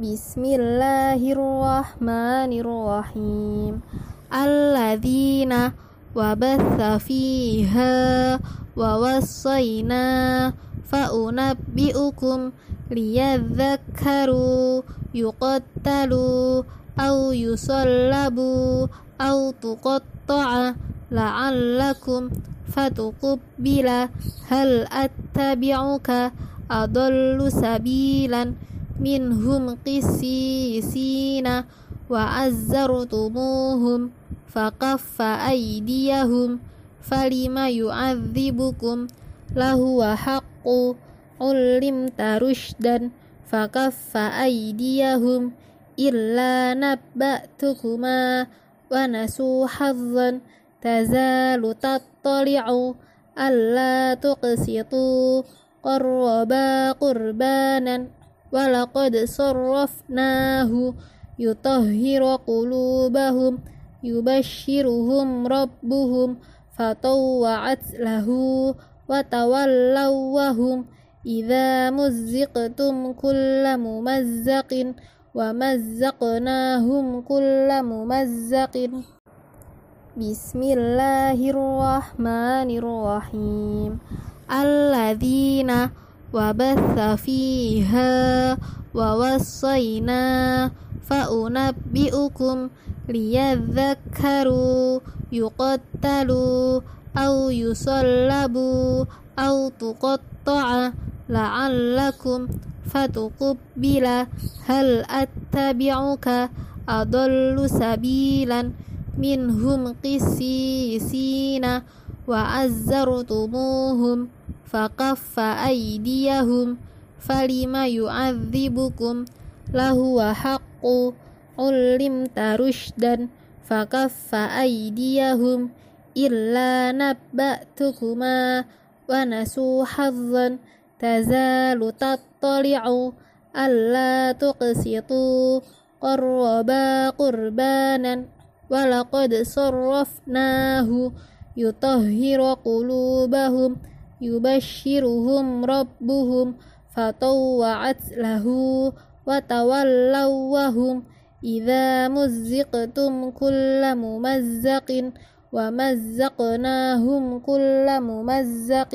بسم الله الرحمن الرحيم الذين وبث فيها ووصينا فأنبئكم ليذكروا يقتلوا أو يصلبوا أو تقطع لعلكم فتقبل هل أتبعك أضل سبيلا منهم قسيسين وعزرتموهم فكف أيديهم فلم يعذبكم لهو حق علمت رشدا فكف أيديهم إلا نبأتكما ونسوا حظا تزال تطلع ألا تقسطوا قربا قربانا ولقد صرفناه يطهر قلوبهم يبشرهم ربهم فطوعت له وتولوا وهم إذا مزقتم كل ممزق ومزقناهم كل ممزق. بسم الله الرحمن الرحيم. الذين وبث فيها ووصينا فأنبئكم ليذكروا يقتلوا أو يصلبوا أو تقطع لعلكم فتقبل. هل أتبعك أضل سبيلا منهم قسيسين وعزرتموهم فكف أيديهم فلم يعذبكم لهو حق علمت رشدا فكف أيديهم إلا نبأتكما ونسوا حظا تزال تطلع ألا تقسطوا قربا قربانا ولقد صرفناه يطهر قلوبهم يبشرهم ربهم فطوعت له وتولوا وهم إذا مزقتم كل ممزق ومزقناهم كل ممزق.